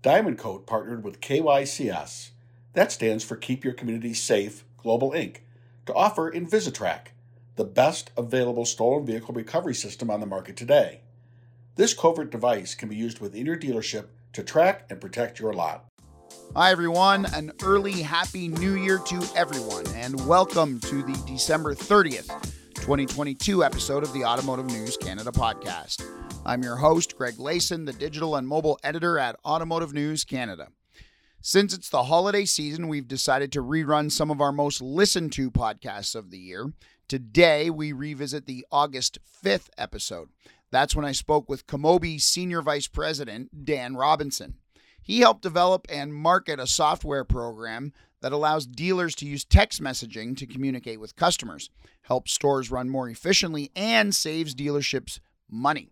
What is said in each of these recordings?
Diamond Coat partnered with KYCS, that stands for Keep Your Community Safe Global Inc., to offer Invisitrack, the best available stolen vehicle recovery system on the market today. This covert device can be used within your dealership to track and protect your lot. Hi, everyone. An early Happy New Year to everyone, and welcome to the December 30th, 2022 episode of the Automotive News Canada podcast. I'm your host, Greg Layson, the digital and mobile editor at Automotive News Canada. Since it's the holiday season, we've decided to rerun some of our most listened to podcasts of the year. Today, we revisit the August 5th episode. That's when I spoke with Kumobi Senior Vice President Dan Robinson. He helped develop and market a software program that allows dealers to use text messaging to communicate with customers, helps stores run more efficiently, and saves dealerships money.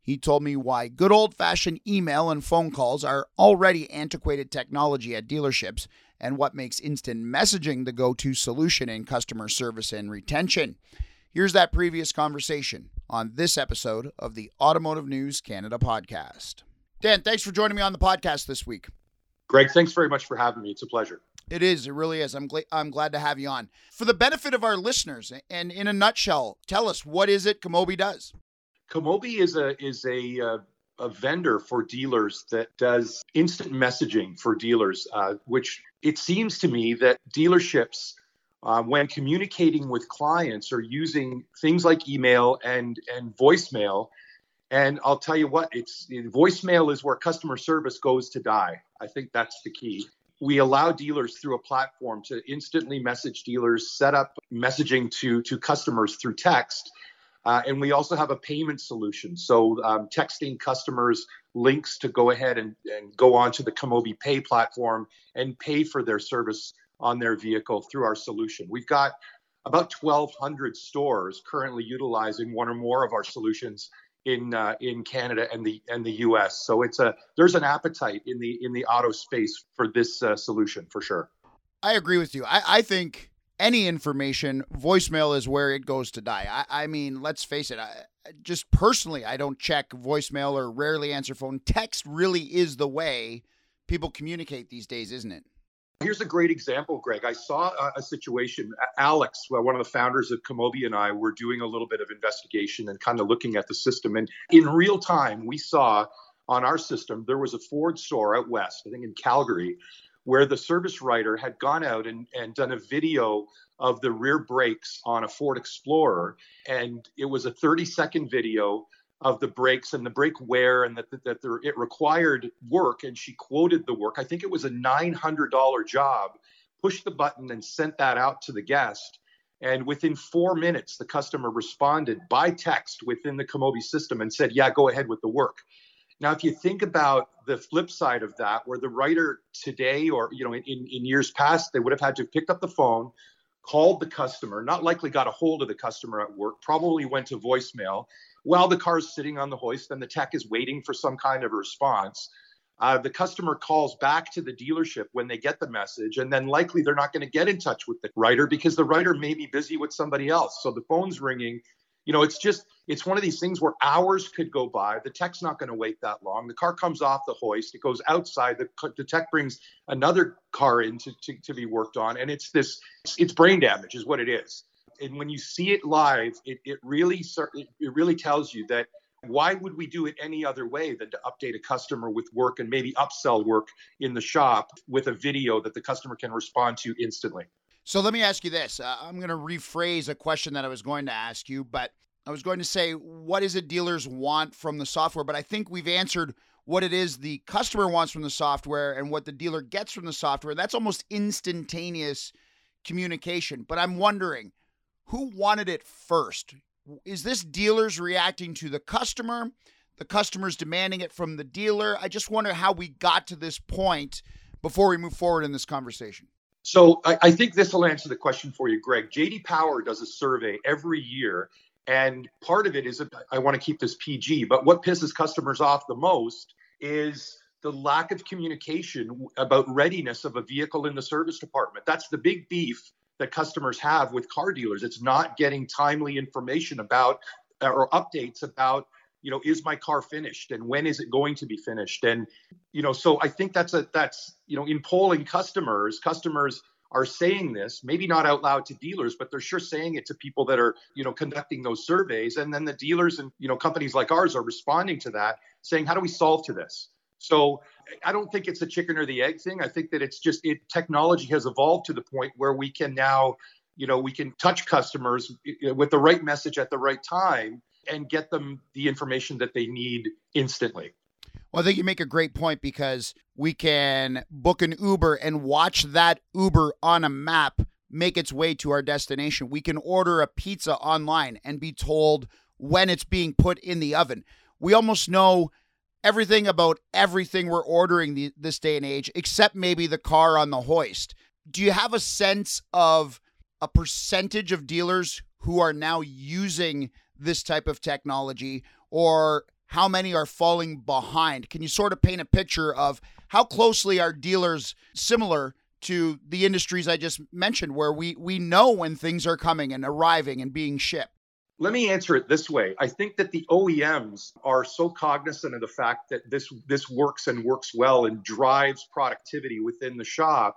He told me why good old fashioned email and phone calls are already antiquated technology at dealerships and what makes instant messaging the go to solution in customer service and retention. Here's that previous conversation on this episode of the Automotive News Canada podcast. Dan, thanks for joining me on the podcast this week. Greg, thanks very much for having me. It's a pleasure. It is. It really is. I'm glad. I'm glad to have you on. For the benefit of our listeners, and in a nutshell, tell us what is it Kumobi does. Kumobi is a is a uh, a vendor for dealers that does instant messaging for dealers, uh, which it seems to me that dealerships, uh, when communicating with clients, are using things like email and and voicemail. And I'll tell you what, it's voicemail is where customer service goes to die. I think that's the key. We allow dealers through a platform to instantly message dealers, set up messaging to to customers through text uh, and we also have a payment solution. So um, texting customers links to go ahead and, and go onto the Kumobi Pay platform and pay for their service on their vehicle through our solution. We've got about 1,200 stores currently utilizing one or more of our solutions in uh, in Canada and the and the U.S. So it's a there's an appetite in the in the auto space for this uh, solution for sure. I agree with you. I, I think any information, voicemail is where it goes to die. I, I mean, let's face it. I, just personally, I don't check voicemail or rarely answer phone. Text really is the way people communicate these days, isn't it? Here's a great example, Greg. I saw a, a situation. Alex, well, one of the founders of Kumobi, and I were doing a little bit of investigation and kind of looking at the system. And in real time, we saw on our system there was a Ford store out west, I think in Calgary, where the service writer had gone out and, and done a video of the rear brakes on a Ford Explorer. And it was a 30 second video of the brakes and the brake wear and that, that, that there, it required work. And she quoted the work. I think it was a $900 job, pushed the button and sent that out to the guest. And within four minutes, the customer responded by text within the Kumobi system and said, Yeah, go ahead with the work. Now, if you think about the flip side of that, where the writer today or you know in, in years past, they would have had to pick up the phone, called the customer, not likely got a hold of the customer at work, probably went to voicemail while the car is sitting on the hoist and the tech is waiting for some kind of response. Uh, the customer calls back to the dealership when they get the message, and then likely they're not going to get in touch with the writer because the writer may be busy with somebody else. So the phone's ringing, you know, it's just it's one of these things where hours could go by. The tech's not going to wait that long. The car comes off the hoist, it goes outside. The, the tech brings another car in to, to, to be worked on, and it's this it's, it's brain damage, is what it is. And when you see it live, it, it really it really tells you that why would we do it any other way than to update a customer with work and maybe upsell work in the shop with a video that the customer can respond to instantly? So let me ask you this. Uh, I'm going to rephrase a question that I was going to ask you, but I was going to say, what is it dealers want from the software? But I think we've answered what it is the customer wants from the software and what the dealer gets from the software. That's almost instantaneous communication. But I'm wondering who wanted it first? Is this dealers reacting to the customer? The customer's demanding it from the dealer? I just wonder how we got to this point before we move forward in this conversation. So I, I think this will answer the question for you, Greg. JD Power does a survey every year, and part of it is I want to keep this PG, but what pisses customers off the most is the lack of communication about readiness of a vehicle in the service department. That's the big beef that customers have with car dealers. It's not getting timely information about or updates about you know is my car finished and when is it going to be finished? And you know so i think that's a that's you know in polling customers customers are saying this maybe not out loud to dealers but they're sure saying it to people that are you know conducting those surveys. And then the dealers and you know companies like ours are responding to that saying how do we solve to this? So i don't think it's a chicken or the egg thing. I think that it's just it technology has evolved to the point where we can now you know we can touch customers with the right message at the right time and get them the information that they need instantly well, I think you make a great point because we can book an Uber and watch that Uber on a map make its way to our destination. We can order a pizza online and be told when it's being put in the oven. We almost know everything about everything we're ordering the, this day and age, except maybe the car on the hoist. Do you have a sense of a percentage of dealers who are now using this type of technology or how many are falling behind. Can you sort of paint a picture of how closely are dealers similar to the industries I just mentioned, where we, we know when things are coming and arriving and being shipped? Let me answer it this way. I think that the OEMs are so cognizant of the fact that this this works and works well and drives productivity within the shop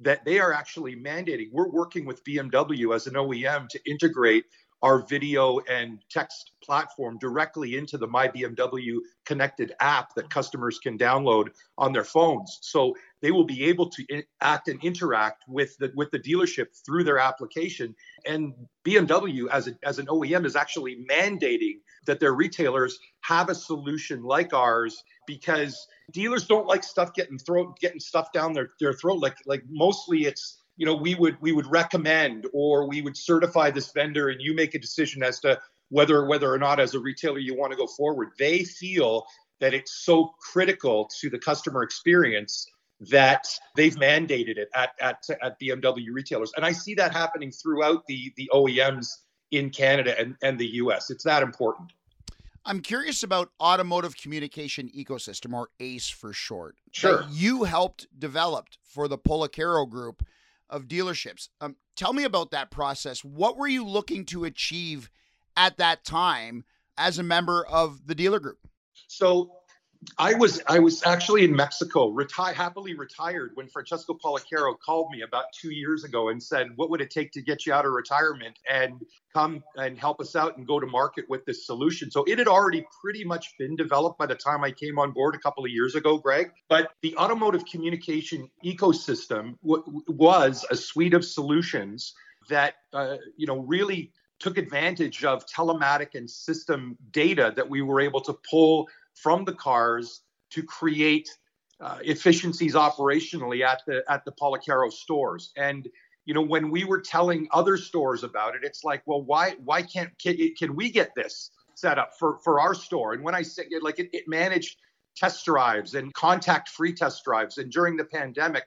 that they are actually mandating. We're working with BMW as an OEM to integrate our video and text platform directly into the My BMW connected app that customers can download on their phones. So they will be able to act and interact with the with the dealership through their application. And BMW as a, as an OEM is actually mandating that their retailers have a solution like ours because dealers don't like stuff getting throat getting stuff down their, their throat. Like like mostly it's you know we would we would recommend or we would certify this vendor and you make a decision as to whether whether or not as a retailer you want to go forward they feel that it's so critical to the customer experience that they've mandated it at, at, at BMW retailers. And I see that happening throughout the, the OEMs in Canada and, and the US. It's that important. I'm curious about automotive communication ecosystem, or ACE for short. Sure. you helped develop for the Policaro Group of dealerships. Um, tell me about that process. What were you looking to achieve at that time as a member of the dealer group? So I was I was actually in Mexico, happily retired when Francesco Policaro called me about two years ago and said, "What would it take to get you out of retirement and come and help us out and go to market with this solution?" So it had already pretty much been developed by the time I came on board a couple of years ago, Greg. But the automotive communication ecosystem w- was a suite of solutions that uh, you know really took advantage of telematic and system data that we were able to pull from the cars to create uh, efficiencies operationally at the at the Policaro stores. And you know, when we were telling other stores about it, it's like, well, why why can't can, can we get this set up for for our store? And when I said like it, it managed test drives and contact free test drives, and during the pandemic,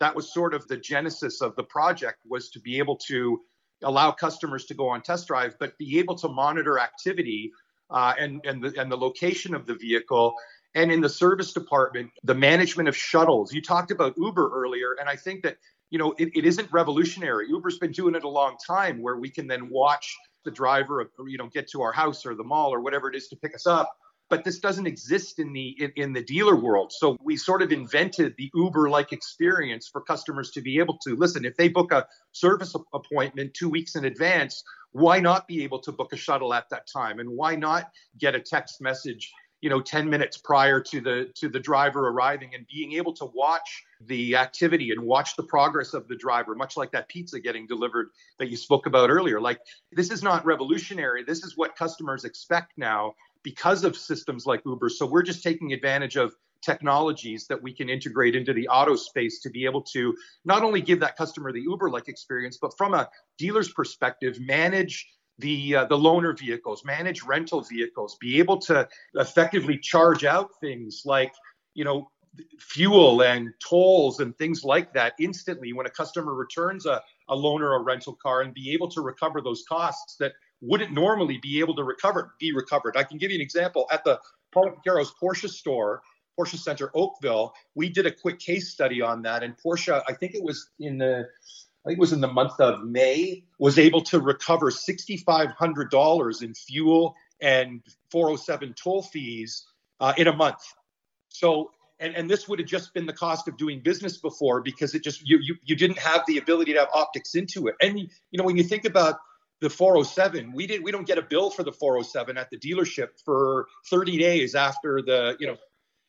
that was sort of the genesis of the project was to be able to allow customers to go on test drive, but be able to monitor activity uh, and and the, and the location of the vehicle. And in the service department, the management of shuttles. You talked about Uber earlier, and I think that you know it, it isn't revolutionary. Uber's been doing it a long time, where we can then watch the driver, you know, get to our house or the mall or whatever it is to pick us up. But this doesn't exist in the in, in the dealer world. So we sort of invented the Uber-like experience for customers to be able to listen. If they book a service appointment two weeks in advance, why not be able to book a shuttle at that time? And why not get a text message you know 10 minutes prior to the to the driver arriving and being able to watch the activity and watch the progress of the driver much like that pizza getting delivered that you spoke about earlier. Like this is not revolutionary. This is what customers expect now because of systems like uber. So we're just taking advantage of technologies that we can integrate into the auto space to be able to not only give that customer the Uber like experience, but from a dealer's perspective, manage the uh, the loaner vehicles, manage rental vehicles, be able to effectively charge out things like you know fuel and tolls and things like that instantly when a customer returns a, a loaner or a rental car and be able to recover those costs that wouldn't normally be able to recover be recovered. I can give you an example at the Policaro's Porsche store. Porsche Center Oakville, we did a quick case study on that. And Porsche, I think it was in the I think it was in the month of May, was able to recover $6,500 in fuel and 407 toll fees uh, in a month. So, and, and this would have just been the cost of doing business before because it just you, you you didn't have the ability to have optics into it. And you know when you think about the 407, we did we don't get a bill for the 407 at the dealership for 30 days after the you know.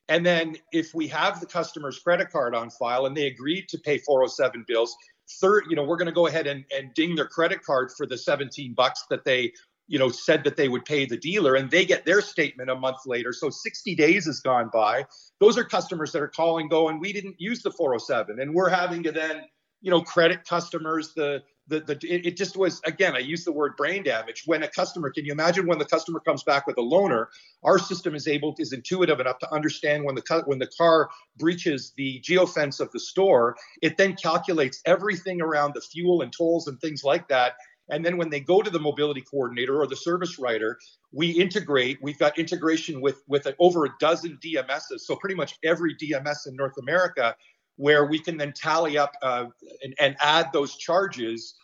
And then if we have the customer's credit card on file and they agreed to pay 407 bills, third, you know, we're going to go ahead and, and ding their credit card for the 17 bucks that they you know, said that they would pay the dealer and they get their statement a month later. So 60 days has gone by. Those are customers that are calling going, we didn't use the 407 and we're having to then, you know, credit customers the the, the it, just was again i use the word brain damage when a customer can you imagine when the customer comes back with a loaner our system is able is intuitive enough to understand when the when the car breaches the geofence of the store it then calculates everything around the fuel and tolls and things like that and then when they go to the mobility coordinator or the service writer, we integrate. We've got integration with with over a dozen DMSs, so pretty much every DMS in North America, where we can then tally up uh, and, and add those charges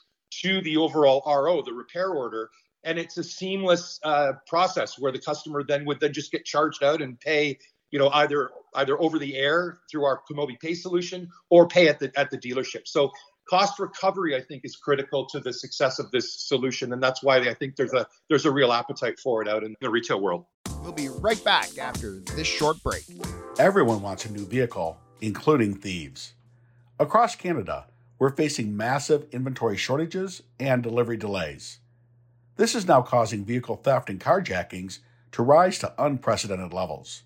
to the overall RO, the repair order, and it's a seamless uh, process where the customer then would then just get charged out and pay you know either either over the air through our Kumobi Pay solution or pay at the at the dealership. So cost recovery, I think, is critical to the success of this solution, and that's why I think there's a there's a real appetite for it out in the retail world. We'll be right back after this short break. Everyone wants a new vehicle, including thieves. Across Canada, we're facing massive inventory shortages and delivery delays. This is now causing vehicle theft and carjackings to rise to unprecedented levels.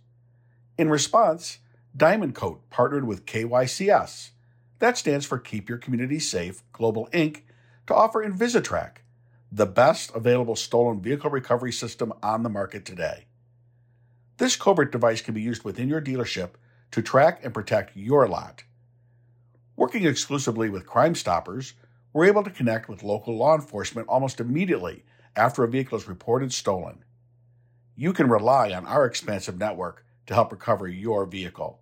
In response, Diamond Coat partnered with KYCS that stands for Keep Your Community Safe Global Inc. to offer Invisitrack, the best available stolen vehicle recovery system on the market today. This covert device can be used within your dealership to track and protect your lot. Working exclusively with Crime Stoppers, we're able to connect with local law enforcement almost immediately after a vehicle is reported stolen. You can rely on our expansive network to help recover your vehicle.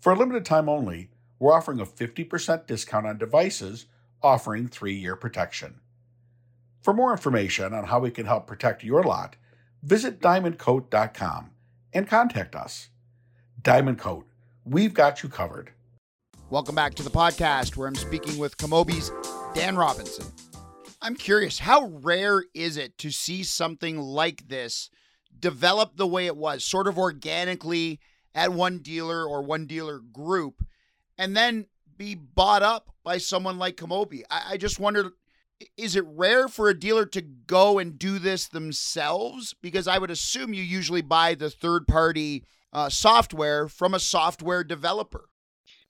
For a limited time only, we're offering a 50% discount on devices offering three year protection. For more information on how we can help protect your lot, visit diamondcoat.com and contact us. Diamond Coat, we've got you covered. Welcome back to the podcast where I'm speaking with Kumobi's Dan Robinson. I'm curious, how rare is it to see something like this develop the way it was, sort of organically at one dealer or one dealer group? and then be bought up by someone like Kumobi. I, I just wonder is it rare for a dealer to go and do this themselves? Because I would assume you usually buy the third party uh, software from a software developer.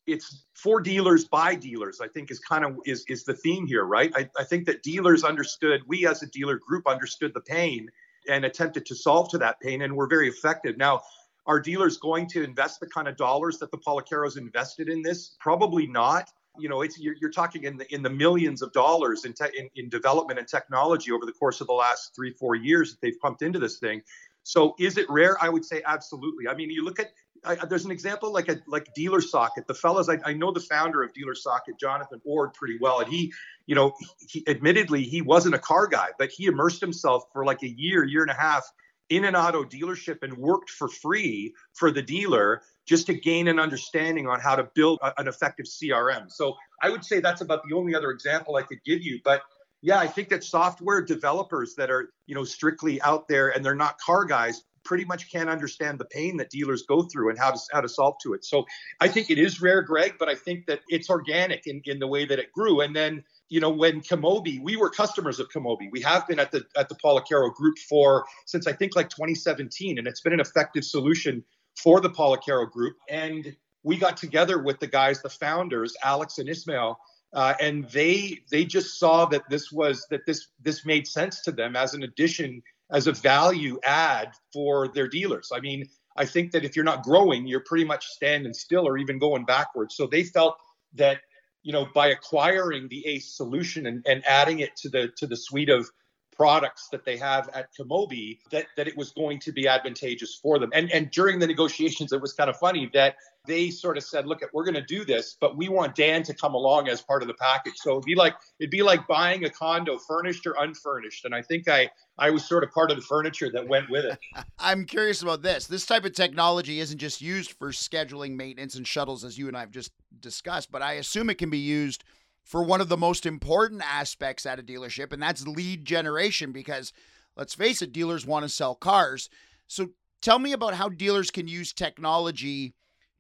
It's for dealers by dealers, I think is kind of is is the theme here, right? I, I think that dealers understood, we as a dealer group understood the pain and attempted to solve to that pain and were very effective. Now, are dealers going to invest the kind of dollars that the Policaros invested in this? Probably not. You know, it's you're, you're talking in the in the millions of dollars in, te- in in development and technology over the course of the last three four years that they've pumped into this thing. So is it rare? I would say absolutely. I mean, you look at I, there's an example like a like DealerSocket. The fellows I, I know the founder of DealerSocket, Jonathan Ord, pretty well, and he, you know, he, admittedly he wasn't a car guy, but he immersed himself for like a year, year and a half in an auto dealership and worked for free for the dealer just to gain an understanding on how to build a, an effective CRM. So I would say that's about the only other example I could give you. But yeah, I think that software developers that are, you know, strictly out there and they're not car guys pretty much can't understand the pain that dealers go through and how to how to solve to it. So I think it is rare, Greg, but I think that it's organic in, in the way that it grew. And then you know, when Kumobi, we were customers of Kumobi. We have been at the at the Policaro group for since I think like 2017, and it's been an effective solution for the Policaro group. And we got together with the guys, the founders, Alex and Ismail, uh, and they they just saw that this was that this this made sense to them as an addition, as a value add for their dealers. I mean, I think that if you're not growing, you're pretty much standing still or even going backwards. So they felt that you know, by acquiring the ACE solution and, and adding it to the to the suite of products that they have at Kumobi, that that it was going to be advantageous for them. And and during the negotiations, it was kind of funny that they sort of said, look, we're going to do this, but we want Dan to come along as part of the package. So it'd be like it'd be like buying a condo, furnished or unfurnished. And I think I I was sort of part of the furniture that went with it. I'm curious about this. This type of technology isn't just used for scheduling maintenance and shuttles, as you and I have just discussed, but I assume it can be used for one of the most important aspects at a dealership, and that's lead generation. Because let's face it, dealers want to sell cars. So tell me about how dealers can use technology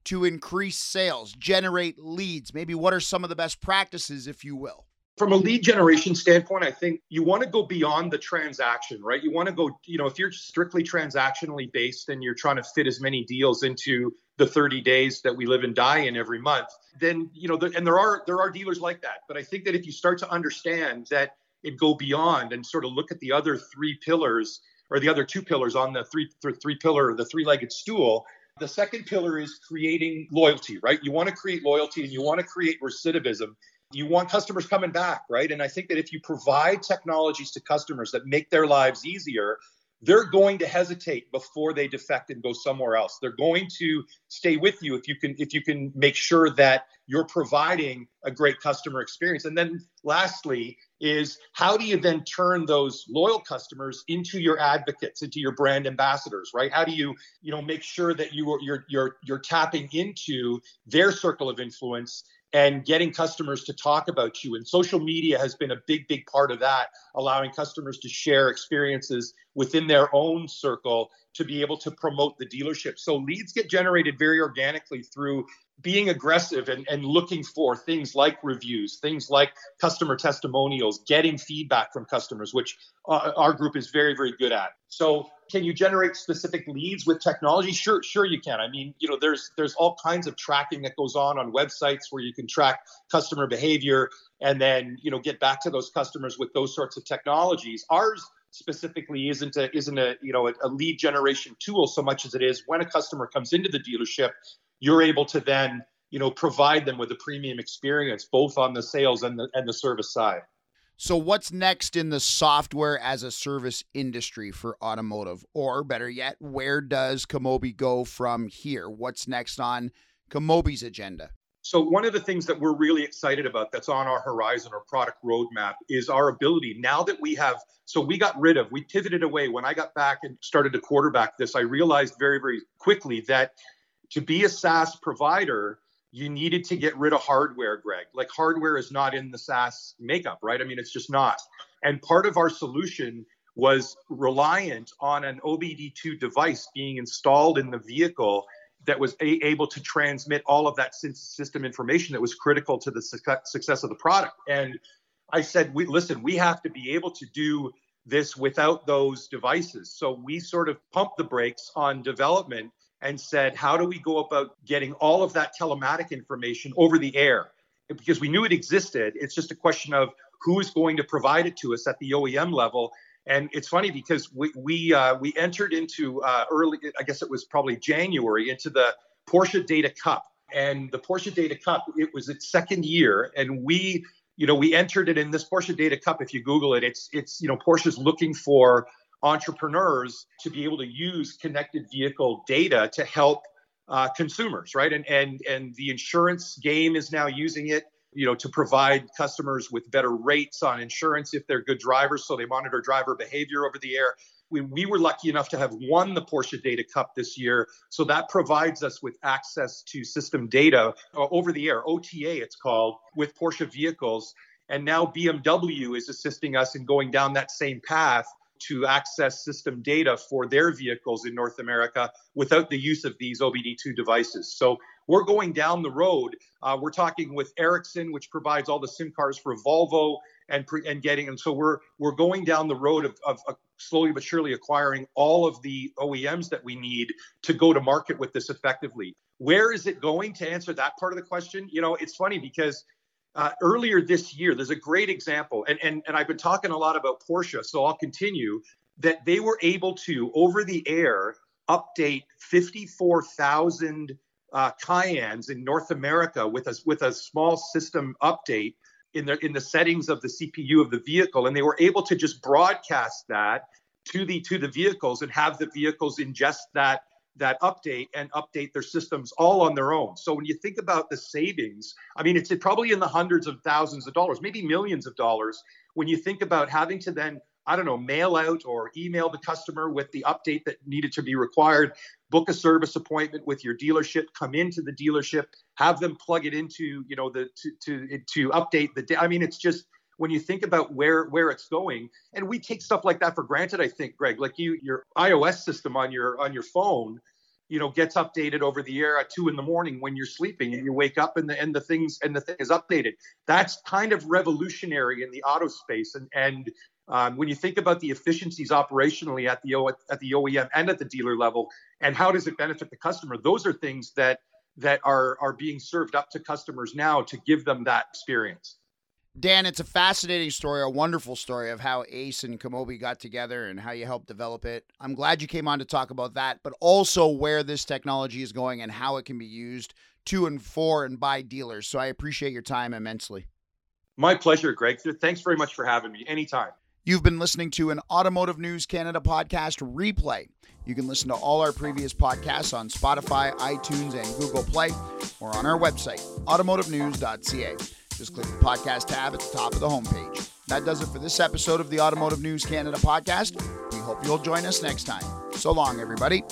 to increase sales, generate leads? Maybe what are some of the best practices, if you will? From a lead generation standpoint, I think you want to go beyond the transaction, right? You want to go, you know, if you're strictly transactionally based and you're trying to fit as many deals into the 30 days that we live and die in every month, then, you know, the, and there are there are dealers like that. But I think that if you start to understand that it go beyond and sort of look at the other three pillars or the other two pillars on the three three pillar the three-legged stool the second pillar is creating loyalty, right? You want to create loyalty and you want to create recidivism. You want customers coming back, right? And I think that if you provide technologies to customers that make their lives easier, they're going to hesitate before they defect and go somewhere else. They're going to stay with you if you can if you can make sure that you're providing a great customer experience. And then lastly is how do you then turn those loyal customers into your advocates, into your brand ambassadors, right? How do you, you know, make sure that you are you're you're you're tapping into their circle of influence and getting customers to talk about you. And social media has been a big, big part of that, allowing customers to share experiences within their own circle to be able to promote the dealership. So leads get generated very organically through being aggressive and, and looking for things like reviews, things like customer testimonials, getting feedback from customers, which uh, our group is very, very good at. So can you generate specific leads with technology? Sure, sure you can. I mean, you know, there's there's all kinds of tracking that goes on on websites where you can track customer behavior and then, you know, get back to those customers with those sorts of technologies. Ours specifically isn't a isn't a you know a, a, lead generation tool so much as it is when a customer comes into the dealership you're able to then you know provide them with a premium experience both on the sales and the and the service side. So what's next in the software as a service industry for automotive? Or better yet where does Kumobi go from here? What's next on Kumobi's agenda? So one of the things that we're really excited about that's on our horizon or product roadmap is our ability now that we have so we got rid of we pivoted away. When I got back and started to quarterback this I realized very very quickly that to be a SaaS provider you needed to get rid of hardware Greg like hardware is not in the SaaS makeup right I mean it's just not and part of our solution was reliant on an OBD2 device being installed in the vehicle that was a- able to transmit all of that system information that was critical to the su- success of the product. And I said, we listen, we have to be able to do this without those devices. So we sort of pumped the brakes on development and said, how do we go about getting all of that telematic information over the air? Because we knew it existed. It's just a question of who is going to provide it to us at the OEM level and it's funny because we we uh, we entered into uh, early, I guess it was probably January, into the Porsche Data Cup, and the Porsche Data Cup it was its second year, and we you know we entered it in this Porsche Data Cup. If you Google it, it's it's you know Porsche's looking for entrepreneurs to be able to use connected vehicle data to help uh, consumers, right? And and and the insurance game is now using it you know, to provide customers with better rates on insurance if they're good drivers, so they monitor driver behavior over the air. We, we were lucky enough to have won the Porsche Data Cup this year, so that provides us with access to system data uh, over the air, OTA it's called, with Porsche vehicles. And now BMW is assisting us in going down that same path to access system data for their vehicles in North America without the use of these OBD2 devices. So we're going down the road. Uh, we're talking with Ericsson, which provides all the SIM cards for Volvo and and getting and so we're we're going down the road of, of, of, slowly but surely acquiring all of the OEMs that we need to go to market with this effectively. Where is it going to answer that part of the question? You know, it's funny because uh, earlier this year, there's a great example, and, and and I've been talking a lot about Porsche, so I'll continue. That they were able to over the air update 54,000 uh, Cayennes in North America with a with a small system update in the in the settings of the CPU of the vehicle, and they were able to just broadcast that to the to the vehicles and have the vehicles ingest that that update and update their systems all on their own. So when you think about the savings, I mean, it's probably in the hundreds of thousands of dollars, maybe millions of dollars. When you think about having to then, I don't know, mail out or email the customer with the update that needed to be required, book a service appointment with your dealership, come into the dealership, have them plug it into, you know, the to to to update the. I mean, it's just when you think about where where it's going. And we take stuff like that for granted i think greg. Like you your ios system on your on your phone you know gets updated over the air at two in the morning when you're sleeping and you wake up and the and the things and the thing is updated. That's kind of revolutionary in the auto space. And and um, when you think about the efficiencies operationally at the o, at the OEM and at the dealer level and how does it benefit the customer those are things that that are are being served up to customers now to give them that experience Dan, it's a fascinating story, a wonderful story of how Ace and Kumobi got together and how you helped develop it. I'm glad you came on to talk about that, but also where this technology is going and how it can be used to and for and by dealers. So I appreciate your time immensely. My pleasure, Greg. Thanks very much for having me. Anytime. You've been listening to an Automotive News Canada podcast replay. You can listen to all our previous podcasts on Spotify, iTunes, and Google Play, or on our website, automotivenews.ca. Just click the podcast tab at the top of the homepage. That does it for this episode of the Automotive News Canada podcast. We hope you'll join us next time. So long, everybody.